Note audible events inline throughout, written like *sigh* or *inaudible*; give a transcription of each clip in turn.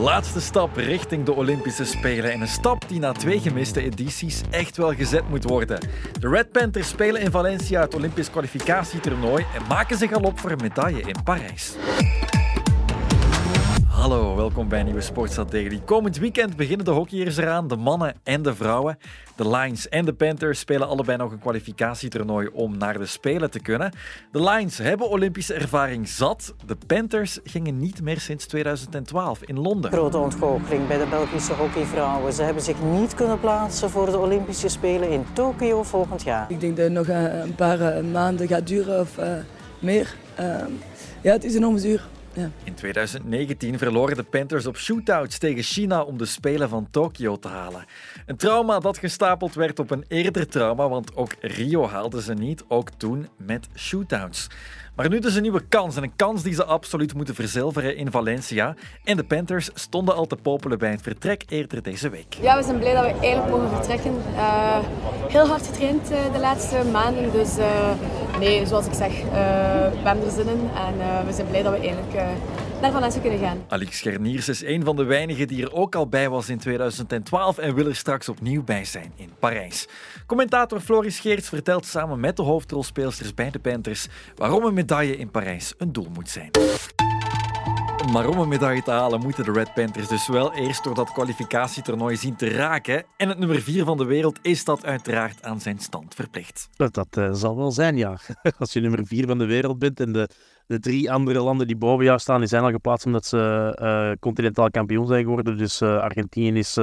laatste stap richting de Olympische Spelen. En een stap die na twee gemiste edities echt wel gezet moet worden. De Red Panthers spelen in Valencia het Olympisch kwalificatietoernooi en maken zich al op voor een medaille in Parijs. Hallo, welkom bij een nieuwe Sportstad Daily. Komend weekend beginnen de hockeyers eraan, de mannen en de vrouwen. De Lions en de Panthers spelen allebei nog een kwalificatietoernooi om naar de Spelen te kunnen. De Lions hebben Olympische ervaring zat. De Panthers gingen niet meer sinds 2012 in Londen. Grote ontgoocheling bij de Belgische hockeyvrouwen. Ze hebben zich niet kunnen plaatsen voor de Olympische Spelen in Tokio volgend jaar. Ik denk dat het nog eh, een paar eh, maanden gaat duren of uh, meer. Uh, ja, het is enorm zuur. Ja. In 2019 verloren de Panthers op shootouts tegen China om de Spelen van Tokio te halen. Een trauma dat gestapeld werd op een eerder trauma, want ook Rio haalden ze niet, ook toen met shootouts. Maar nu dus een nieuwe kans. En een kans die ze absoluut moeten verzilveren in Valencia. En de Panthers stonden al te popelen bij het vertrek eerder deze week. Ja, we zijn blij dat we eigenlijk mogen vertrekken. Uh, heel hard getraind uh, de laatste maanden. Dus uh, nee, zoals ik zeg, we hebben er zin in. En we zijn blij dat we eigenlijk naar Valencia kunnen gaan. Alex Scherniers is een van de weinigen die er ook al bij was in 2012 en wil er straks opnieuw bij zijn in Parijs. Commentator Floris Geerts vertelt samen met de hoofdrolspeelsters bij de Panthers waarom een medaille in Parijs een doel moet zijn. Maar om een medaille te halen moeten de Red Panthers dus wel eerst door dat kwalificatietoernooi zien te raken. En het nummer 4 van de wereld is dat uiteraard aan zijn stand verplicht. Dat, dat uh, zal wel zijn, ja. *laughs* Als je nummer 4 van de wereld bent en de, de drie andere landen die boven jou staan, die zijn al geplaatst omdat ze uh, continentaal kampioen zijn geworden. Dus uh, Argentinië is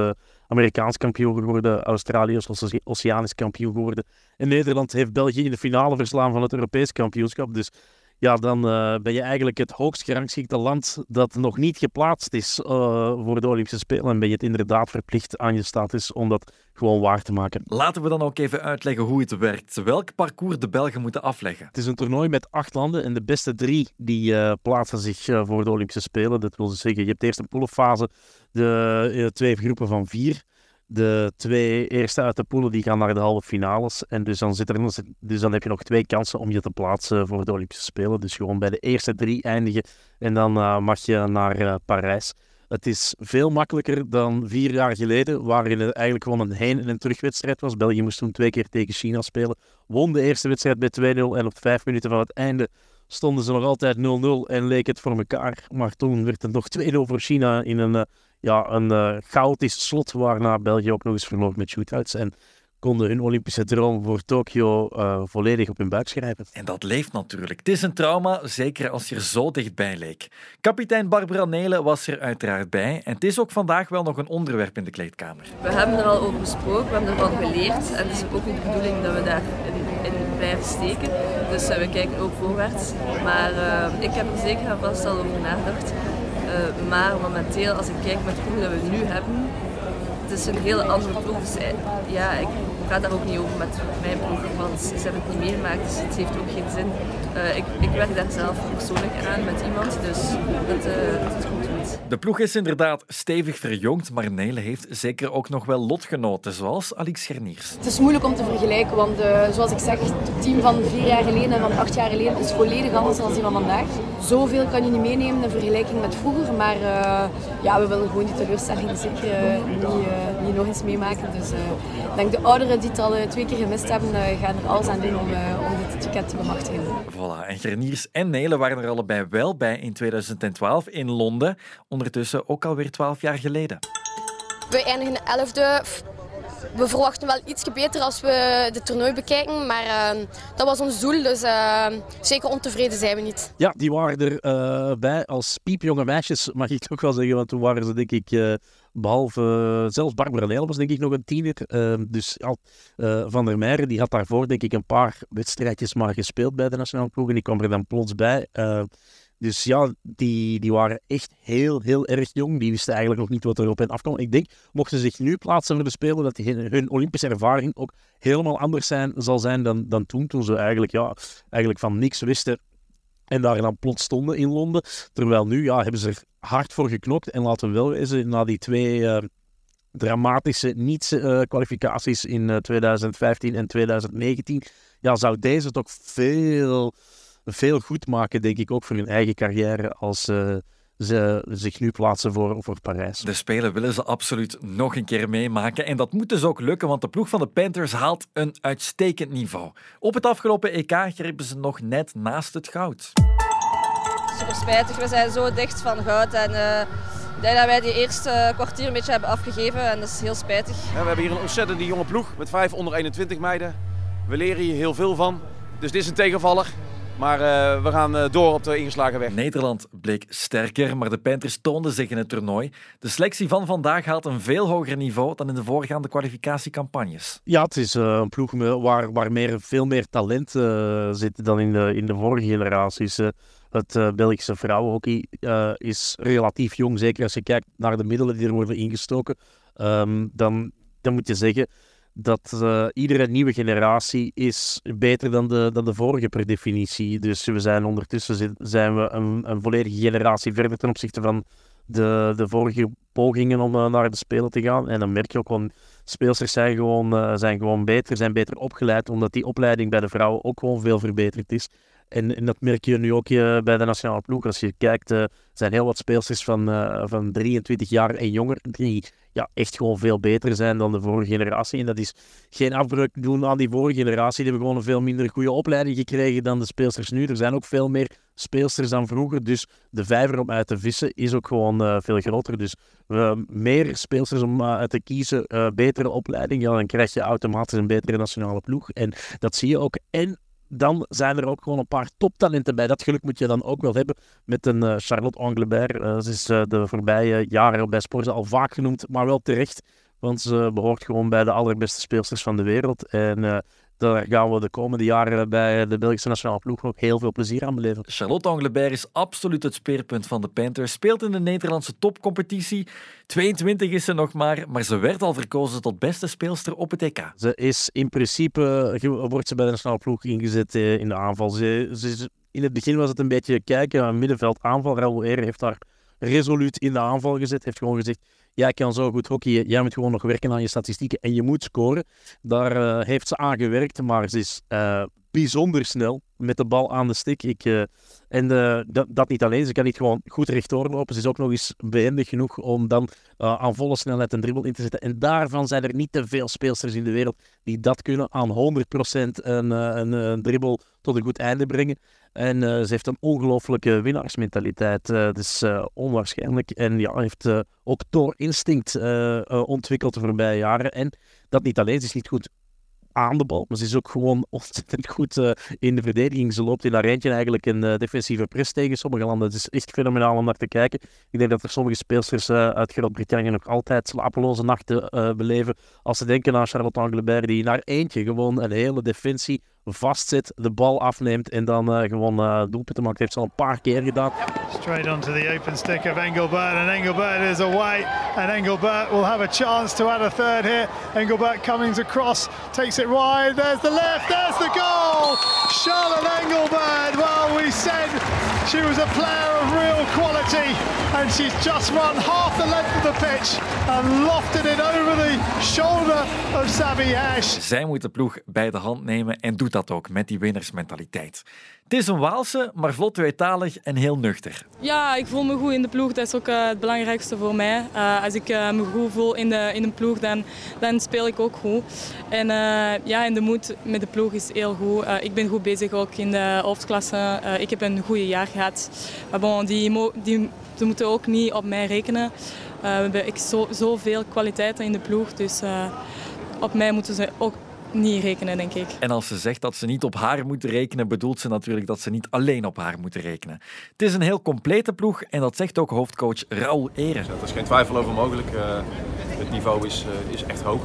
Amerikaans kampioen geworden, Australië is Oceanisch kampioen geworden. En Nederland heeft België in de finale verslaan van het Europees kampioenschap. Dus ja, dan uh, ben je eigenlijk het hoogst gerangschikte land dat nog niet geplaatst is uh, voor de Olympische Spelen. En ben je het inderdaad verplicht aan je status om dat gewoon waar te maken. Laten we dan ook even uitleggen hoe het werkt. Welk parcours de Belgen moeten afleggen. Het is een toernooi met acht landen en de beste drie die uh, plaatsen zich voor de Olympische Spelen. Dat wil dus zeggen, je hebt eerst een poolfase, de twee groepen van vier de twee eerste uit de poelen die gaan naar de halve finales. En dus dan, zit er, dus dan heb je nog twee kansen om je te plaatsen voor de Olympische Spelen. Dus gewoon bij de eerste drie eindigen en dan uh, mag je naar uh, Parijs. Het is veel makkelijker dan vier jaar geleden, waarin het eigenlijk gewoon een heen- en een terugwedstrijd was. België moest toen twee keer tegen China spelen. Won de eerste wedstrijd bij 2-0 en op vijf minuten van het einde stonden ze nog altijd 0-0 en leek het voor elkaar. Maar toen werd het nog 2-0 voor China in een uh, ja, een uh, chaotisch slot waarna België ook nog eens verloor met shootouts. En konden hun Olympische droom voor Tokio uh, volledig op hun buik schrijven. En dat leeft natuurlijk. Het is een trauma, zeker als je er zo dichtbij leek. Kapitein Barbara Nelen was er uiteraard bij. En het is ook vandaag wel nog een onderwerp in de kleedkamer. We hebben er al over gesproken, we hebben ervan geleerd. En het is ook niet de bedoeling dat we daar in, in blijven steken. Dus uh, we kijken ook voorwaarts. Maar uh, ik heb er zeker en vast al over nagedacht. Uh, maar momenteel, als ik kijk met de ploeg dat we nu hebben, het is een hele andere ploeg. Dus ja, ik praat daar ook niet over met mijn ploeg, want ze hebben het niet meegemaakt, dus het heeft ook geen zin. Uh, ik, ik werk daar zelf persoonlijk aan met iemand, dus dat, uh, dat is goed. De ploeg is inderdaad stevig verjongd, maar Nele heeft zeker ook nog wel lotgenoten, zoals Alex Scherniers. Het is moeilijk om te vergelijken, want uh, zoals ik zeg, het team van vier jaar geleden en van acht jaar geleden is volledig anders dan die van vandaag. Zoveel kan je niet meenemen in vergelijking met vroeger, maar uh, ja, we willen gewoon die teleurstelling zeker uh, niet, niet, nog eens meemaken. Dus ik denk de ouderen die het al twee keer gemist hebben, gaan er alles aan doen om, ticket te bemachtigen. Voilà, en Gerniers en Nele waren er allebei wel bij in 2012 in Londen. Ondertussen ook alweer 12 jaar geleden. We eindigen de 11e. We verwachten wel iets beter als we de toernooi bekijken, maar uh, dat was ons doel, dus uh, zeker ontevreden zijn we niet. Ja, die waren er uh, bij als piepjonge meisjes, mag ik ook wel zeggen, want toen waren ze denk ik Behalve zelfs Barbara Nijl was denk ik nog een tiener. Uh, dus Van der Meijeren die had daarvoor denk ik een paar wedstrijdjes maar gespeeld bij de nationale ploeg. En die kwam er dan plots bij. Dus ja, die, die waren echt heel, heel erg jong. Die wisten eigenlijk nog niet wat er op hen afkwam. Ik denk, mochten ze zich nu plaatsen voor de Spelen, dat hun Olympische ervaring ook helemaal anders zijn, zal zijn dan, dan toen. Toen ze eigenlijk, ja, eigenlijk van niks wisten en daar dan plots stonden in Londen. Terwijl nu ja, hebben ze er hard voor geknokt. En laten we wel wezen, na die twee uh, dramatische niet-kwalificaties in uh, 2015 en 2019, ja, zou deze toch veel, veel goed maken, denk ik, ook voor hun eigen carrière als ze zich nu plaatsen voor, voor Parijs. De Spelen willen ze absoluut nog een keer meemaken. En dat moet dus ook lukken, want de ploeg van de Panthers haalt een uitstekend niveau. Op het afgelopen EK grepen ze nog net naast het goud. Super spijtig, we zijn zo dicht van goud. En, uh, ik denk dat wij die eerste kwartier een beetje hebben afgegeven en dat is heel spijtig. Ja, we hebben hier een ontzettend jonge ploeg met vijf onder 21 meiden. We leren hier heel veel van. Dus dit is een tegenvaller. Maar uh, we gaan uh, door op de ingeslagen weg. Nederland bleek sterker, maar de Panthers toonden zich in het toernooi. De selectie van vandaag haalt een veel hoger niveau dan in de voorgaande kwalificatiecampagnes. Ja, het is uh, een ploeg waar, waar meer, veel meer talent zit dan in de, in de vorige generaties. het Belgische vrouwenhockey is relatief jong, zeker als je kijkt naar de middelen die er worden ingestoken. Um, dan, dan moet je zeggen dat uh, iedere nieuwe generatie is beter dan de, dan de vorige per definitie. Dus we zijn ondertussen zijn we een, een volledige generatie verder ten opzichte van de, de vorige pogingen om uh, naar de Spelen te gaan. En dan merk je ook gewoon, speelsters zijn gewoon, uh, zijn gewoon beter, zijn beter opgeleid, omdat die opleiding bij de vrouwen ook gewoon veel verbeterd is. En, en, dat merk je nu ook uh, bij de nationale ploeg. Als je kijkt, er zijn heel wat speelsters van, van 23 jaar en jonger die ja, echt gewoon veel beter zijn dan de vorige generatie. En dat is geen afbreuk doen aan die vorige generatie. Die hebben gewoon een veel minder goede opleiding gekregen dan de speelsters nu. Er zijn ook veel meer speelsters dan vroeger. Dus de vijver om uit te vissen is ook gewoon veel groter. Dus meer speelsters om uit te kiezen, betere opleiding. Ja, dan krijg je automatisch een betere nationale ploeg. En dat zie je ook. En dan zijn er ook gewoon een paar toptalenten bij. Dat geluk moet je dan ook wel hebben met een uh, Charlotte Anglebert. Uh, ze is uh, de voorbije jaren bij Sporza al vaak genoemd, maar wel terecht. Want ze behoort gewoon bij de allerbeste speelsters van de wereld. En daar gaan we de komende jaren bij de Belgische nationale ploeg nog heel veel plezier aan beleven. Charlotte Anglebert is absoluut het speerpunt van de Panthers. Speelt in de Nederlandse topcompetitie. 22 is ze nog maar, maar ze werd al verkozen tot beste speelster op het EK. Ze is in principe, wordt ze bij de nationale ploeg ingezet eh, in de aanval. Ze, ze, in het begin was het een beetje kijken middenveld aanval. Raoul Eer heeft daar resoluut in de aanval gezet. Heeft gewoon gezegd, jij kan zo goed hockeyen, jij moet gewoon nog werken aan je statistieken en je moet scoren. Daar uh, heeft ze aan gewerkt, maar ze is uh, bijzonder snel met de bal aan de stick. Ik, uh, en dat, dat, niet alleen, ze kan niet gewoon goed rechtdoor lopen. Ze is ook nog eens behendig genoeg om dan aan volle snelheid een dribbel in te zetten. En daarvan zijn er niet te veel speelsters in de wereld die dat kunnen aan 100% een, een, een dribbel tot een goed einde brengen. En uh, ze heeft een ongelooflijke winnaarsmentaliteit. Uh, is uh, onwaarschijnlijk. En ja, heeft ook door instinct ontwikkeld de voorbije jaren. En dat niet alleen, ze is niet goed aan de bal, maar ze is ook gewoon *laughs* ontzettend goed in de verdediging. Ze loopt in haar eentje eigenlijk een defensieve press tegen sommige landen. Het is echt fenomenaal om naar te kijken. Ik denk dat er sommige speelsters uit Groot-Brittannië nog altijd slapeloze nachten beleven als ze denken aan Charlotte Anglebert, die in haar eentje gewoon een hele defensie vastzit, de bal afneemt en dan uh, gewoon uh, doelpunten maakt. Heeft ze al een paar keer gedaan. Straight onto the open stick of Engelbert and Engelbert is away and Engelbert will have a chance to add a third here. Engelbert Cummings across, takes it wide, there's the left, there's the goal! Charlotte Engelbert, well we said she was a player of real quality and she's just run half the length of the pitch and lofted it over the shoulder of Sabi Ash. Zij moet de ploeg bij de hand nemen en doet dat ook met die winnersmentaliteit. Het is een Waalse, maar vlot tweetalig en heel nuchter. Ja, ik voel me goed in de ploeg. Dat is ook uh, het belangrijkste voor mij. Uh, als ik uh, me goed voel in de, in een ploeg, dan, dan speel ik ook goed. En ja, en de moed met de ploeg is heel goed. ik ben goed bezig ook in de hoofdklasse. ik heb een goede jaar gehad. Maar bon, die, die, moeten ook niet op mij rekenen. we hebben ik zo, zoveel kwaliteiten in de ploeg, dus op mij moeten ze ook niet rekenen, denk ik. En als ze zegt dat ze niet op haar moeten rekenen, bedoelt ze natuurlijk dat ze niet alleen op haar moeten rekenen. Het is een heel complete ploeg en dat zegt ook hoofdcoach Raoul Eren. Er is geen twijfel over mogelijk. Uh, het niveau is, uh, is echt hoog.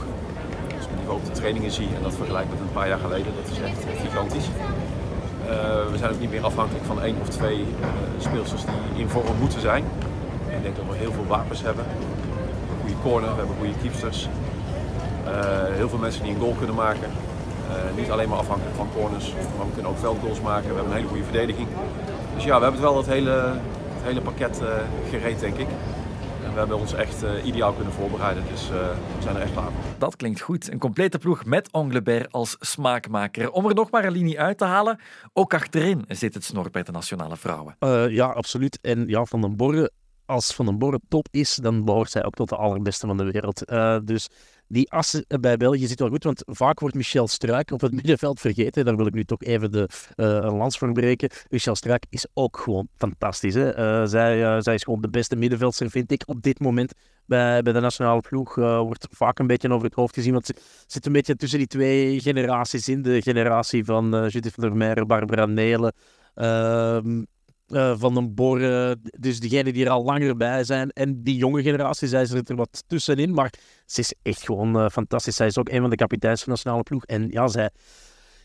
Als ik het niveau op de trainingen zie en dat vergelijk met een paar jaar geleden, dat is echt, echt gigantisch. Uh, we zijn ook niet meer afhankelijk van één of twee speelsters die in vorm moeten zijn. Ik denk dat we heel veel wapens hebben. We hebben een goede corner, we hebben goede keepsters. Uh, heel veel mensen die een goal kunnen maken. Uh, niet alleen maar afhankelijk van corners, maar we kunnen ook veldgoals maken. We hebben een hele goede verdediging. Dus ja, we hebben het wel het hele, het hele pakket uh, gereed, denk ik. En we hebben ons echt ideaal kunnen voorbereiden, dus we zijn er echt klaar voor. Dat klinkt goed. Een complete ploeg met Anglebert als smaakmaker. Om er nog maar een linie uit te halen, ook achterin zit het snor bij de nationale vrouwen. ja, absoluut. En ja, Van den Borre als Van den Borre top is, dan behoort zij ook tot de allerbeste van de wereld. Uh, dus die as bij België zit wel goed, want vaak wordt Michel Struik op het *laughs* middenveld vergeten. Daar wil ik nu toch even de uh, lans voor breken. Michel Struik is ook gewoon fantastisch. Hè? Uh, zij, uh, zij is gewoon de beste middenveldster, vind ik, op dit moment bij, de nationale ploeg. wordt vaak een beetje over het hoofd gezien, want ze zit een beetje tussen die twee generaties in. De generatie van Judith van der Barbara Nelen. Ehm, uh, van den Borre, dus diegenen die er al langer bij zijn. En die jonge generatie, zij zit er wat tussenin. Maar ze is echt gewoon uh, fantastisch. Zij is ook een van de kapiteins van de nationale ploeg. En ja, zij,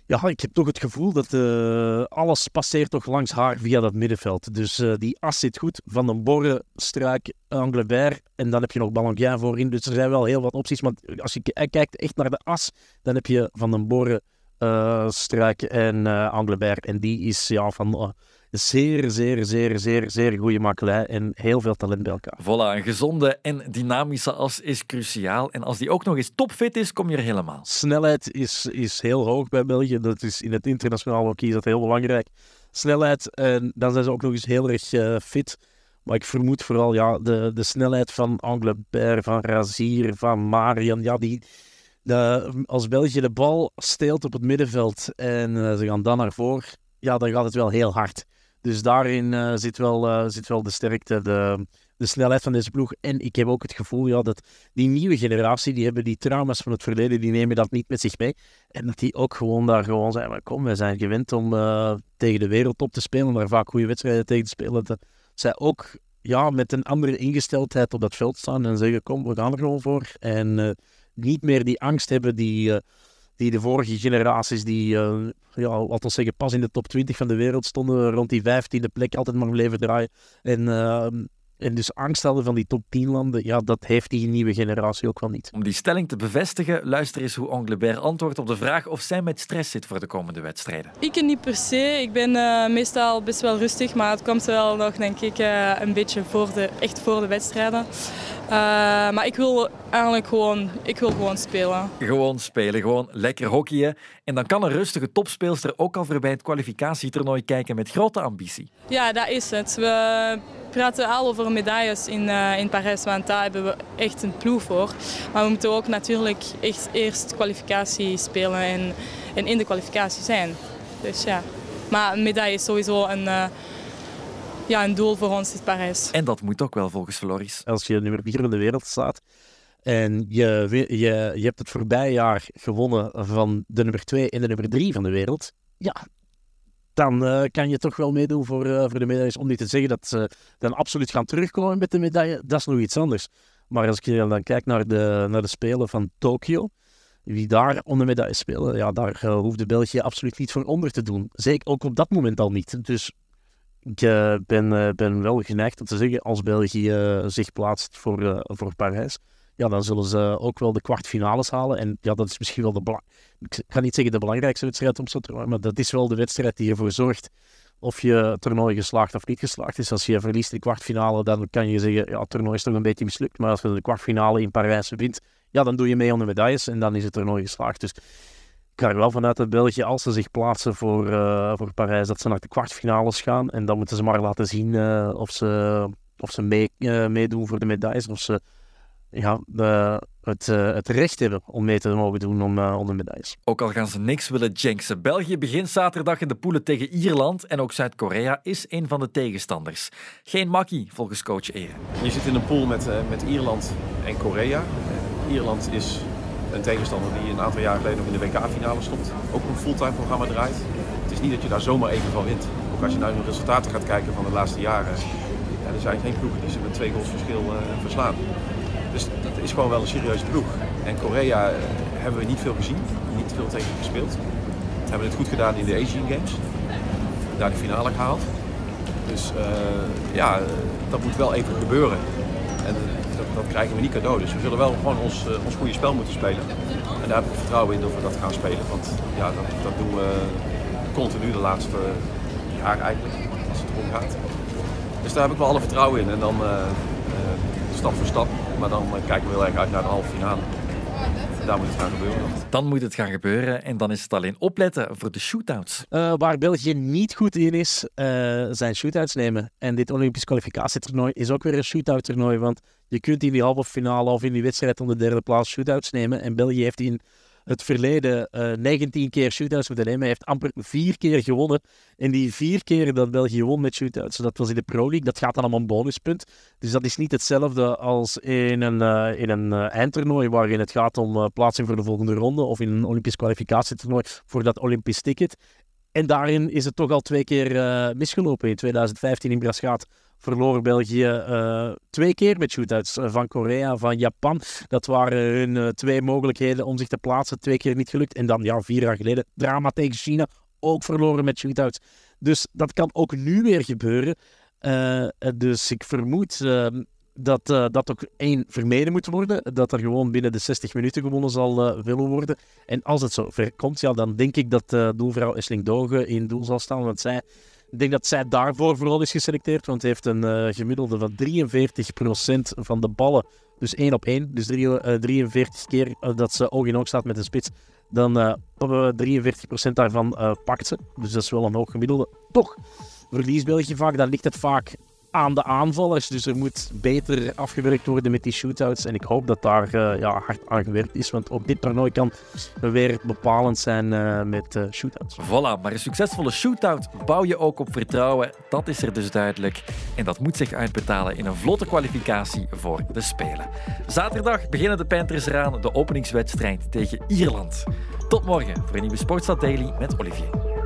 ja, ik heb toch het gevoel dat uh, alles passeert toch langs haar via dat middenveld. Dus die as zit goed. Van den Borre, Struik, Anglebert. En dan heb je nog Ballonguin voorin. Dus er zijn wel heel wat opties. Maar als je kijkt echt naar de as, dan heb je Van den Borre, Struik en Anglebert. En die is ja, van zeer, zeer, zeer, zeer, zeer goede makelij en heel veel talent bij elkaar. Voilà, een gezonde en dynamische as is cruciaal. En als die ook nog eens topfit is, kom je er helemaal. Snelheid is, is heel hoog bij België. Dat is in het internationaal hockey is dat heel belangrijk. Snelheid, en dan zijn ze ook nog eens heel erg uh, fit. Maar ik vermoed vooral ja, de, de snelheid van Anglebert, van Razier, van Marian. Ja, die, de, als België de bal steelt op het middenveld en uh, ze gaan dan naar voren, ja, dan gaat het wel heel hard. Dus daarin uh, zit, wel, uh, zit wel de sterkte, de, de snelheid van deze ploeg. En ik heb ook het gevoel ja, dat die nieuwe generatie, die hebben die trauma's van het verleden, die nemen dat niet met zich mee. En dat die ook gewoon daar gewoon zijn, maar kom, wij zijn gewend om uh, tegen de wereldtop te spelen, daar vaak goede wedstrijden tegen te spelen. Dat zij ook ja, met een andere ingesteldheid op dat veld staan en zeggen, kom, we gaan er gewoon voor. En niet meer die angst hebben die die de vorige generaties, die, uh, ja, laten zeggen, pas in de top 20 van de wereld stonden, rond die 15e plek altijd maar bleven draaien. En, uh, en dus angst hadden van die top 10 landen, ja, dat heeft die nieuwe generatie ook wel niet. Om die stelling te bevestigen, luister eens hoe Anglebert antwoordt op de vraag of zij met stress zit voor de komende wedstrijden. Ik niet per se. Ik ben uh, meestal best wel rustig, maar het komt wel nog, denk ik, een beetje voor de, echt voor de wedstrijden. Uh, maar ik wil eigenlijk gewoon, ik wil gewoon spelen. Gewoon spelen, gewoon lekker hockeyen. En dan kan een rustige topspeelster ook al voorbij het kwalificatietoernooi kijken met grote ambitie. Ja, dat is het. We praten al over medailles in, uh, in Parijs, want daar hebben we echt een ploeg voor. Maar we moeten ook natuurlijk echt eerst kwalificatie spelen en, en in de kwalificatie zijn. Dus ja. Maar een medaille is sowieso een... Uh, ja, een doel voor ons is Parijs. En dat moet ook wel volgens Floris. Als je nummer 4 in de wereld staat en je, je, je hebt het voorbije jaar gewonnen van de nummer 2 en de nummer 3 van de wereld, ja, dan uh, kan je toch wel meedoen voor, uh, voor de medailles. Om niet te zeggen dat ze dan absoluut gaan terugkomen met de medaille, dat is nog iets anders. Maar als ik dan kijk naar de, naar de Spelen van Tokio, wie daar onder medailles spelen, ja, daar uh, hoefde België absoluut niet voor onder te doen. Zeker ook op dat moment al niet. Dus ik ben, ben wel geneigd om te zeggen, als België zich plaatst voor, voor Parijs, ja, dan zullen ze ook wel de kwartfinales halen. En ja, dat is misschien wel de Ik ga niet zeggen de belangrijkste wedstrijd om zo te maar dat is wel de wedstrijd die ervoor zorgt of je toernooi geslaagd of niet geslaagd is. Als je verliest in de kwartfinale, dan kan je zeggen, ja, het toernooi is toch een beetje mislukt. Maar als je de kwartfinale in Parijs wint, ja, dan doe je mee om de medailles en dan is het toernooi geslaagd. Dus ik ga er wel vanuit dat België, als ze zich plaatsen voor, uh, voor Parijs, dat ze naar de kwartfinales gaan. En dan moeten ze maar laten zien uh, of ze, of ze mee, uh, meedoen voor de medailles. Of ze ja, het, het recht hebben om mee te mogen doen om, om de medailles. Ook al gaan ze niks willen jinxen. België begint zaterdag in de poelen tegen Ierland. En ook Zuid-Korea is een van de tegenstanders. Geen makkie, volgens coach Eren. Je zit in een pool met, met Ierland en Korea. Ierland is een tegenstander die een aantal jaar geleden nog in de WK-finale stond. Ook een fulltime programma draait. Het is niet dat je daar zomaar even van wint. Ook als je naar de resultaten gaat kijken van de laatste jaren. Ja, er zijn geen ploegen die ze met twee goals verschil uh, verslaan. Dus dat is gewoon wel een serieuze ploeg. En Korea uh, hebben we niet veel gezien, niet veel tegen gespeeld. We hebben het goed gedaan in de Asian Games. Daar de finale gehaald. Dus uh, ja, dat moet wel even gebeuren. En dat krijgen we niet cadeau. Dus we zullen wel gewoon ons, ons goede spel moeten spelen. En daar heb ik vertrouwen in dat we dat gaan spelen. Want ja, dat, dat doen we continu de laatste jaar eigenlijk, als het erom gaat. Dus daar heb ik wel alle vertrouwen in. En dan stap voor stap. Maar dan kijken we heel erg uit naar de halve finale. daar moet het gaan gebeuren. Dan moet het gaan gebeuren en dan is het alleen opletten voor de shootouts. Uh, waar België niet goed in is, uh, zijn shootouts nemen. En dit Olympisch kwalificatietoernooi is ook weer een shootout toernooi, want je kunt in die halve finale of in die wedstrijd om de derde plaats shootouts nemen. En België heeft in het verleden uh, eh, 19 keer shootouts moeten nemen. Hij heeft amper vier keer gewonnen. En die vier keer dat België won met shootouts, dat was in de Pro League, dat gaat dan om een bonuspunt. Dus dat is niet hetzelfde als in een, uh, in een uh, eindtoernooi waarin het gaat om plaatsing voor de volgende ronde of in een Olympisch kwalificatietoernooi voor dat Olympisch ticket. En daarin is het toch al twee keer misgelopen. In 2015 in Braschaat verloor België uh, twee keer met shootouts uh, van Korea, van Japan. Dat waren hun uh, twee mogelijkheden om zich te plaatsen. Twee keer niet gelukt. En dan, ja, vier jaar geleden, drama tegen China. Ook verloren met shootouts. Dus dat kan ook nu weer gebeuren. dus ik vermoed ehm, dat dat ook één vermeden moet worden. Dat er gewoon binnen de 60 minuten gewonnen zal willen worden. En als het zo komt, ja, dan denk ik dat doelvrouw Esling Doge in doel zal staan. Want zij ik denk dat zij daarvoor vooral is geselecteerd, want hij heeft een uh, gemiddelde van 43% van de ballen. Dus 1 op 1, dus 3, uh, 43 keer uh, dat ze oog in oog staat met de spits. Dan 43% daarvan pakt ze. Dus dat is wel een hoog gemiddelde. Toch verliest vaak, dan ligt het vaak aan de aanvallers. Dus er moet beter afgewerkt worden met die shootouts. En ik hoop dat daar uh, ja, hard aan gewerkt is. Want ook dit toernooi kan weer bepalend zijn uh, met uh, shootouts. Voilà, maar een succesvolle shootout bouw je ook op vertrouwen. Dat is er dus duidelijk. En dat moet zich uitbetalen in een vlotte kwalificatie voor de Spelen. Zaterdag beginnen de Panthers eraan de openingswedstrijd tegen Ierland. Tot morgen voor een nieuwe Sportstad Daily met Olivier.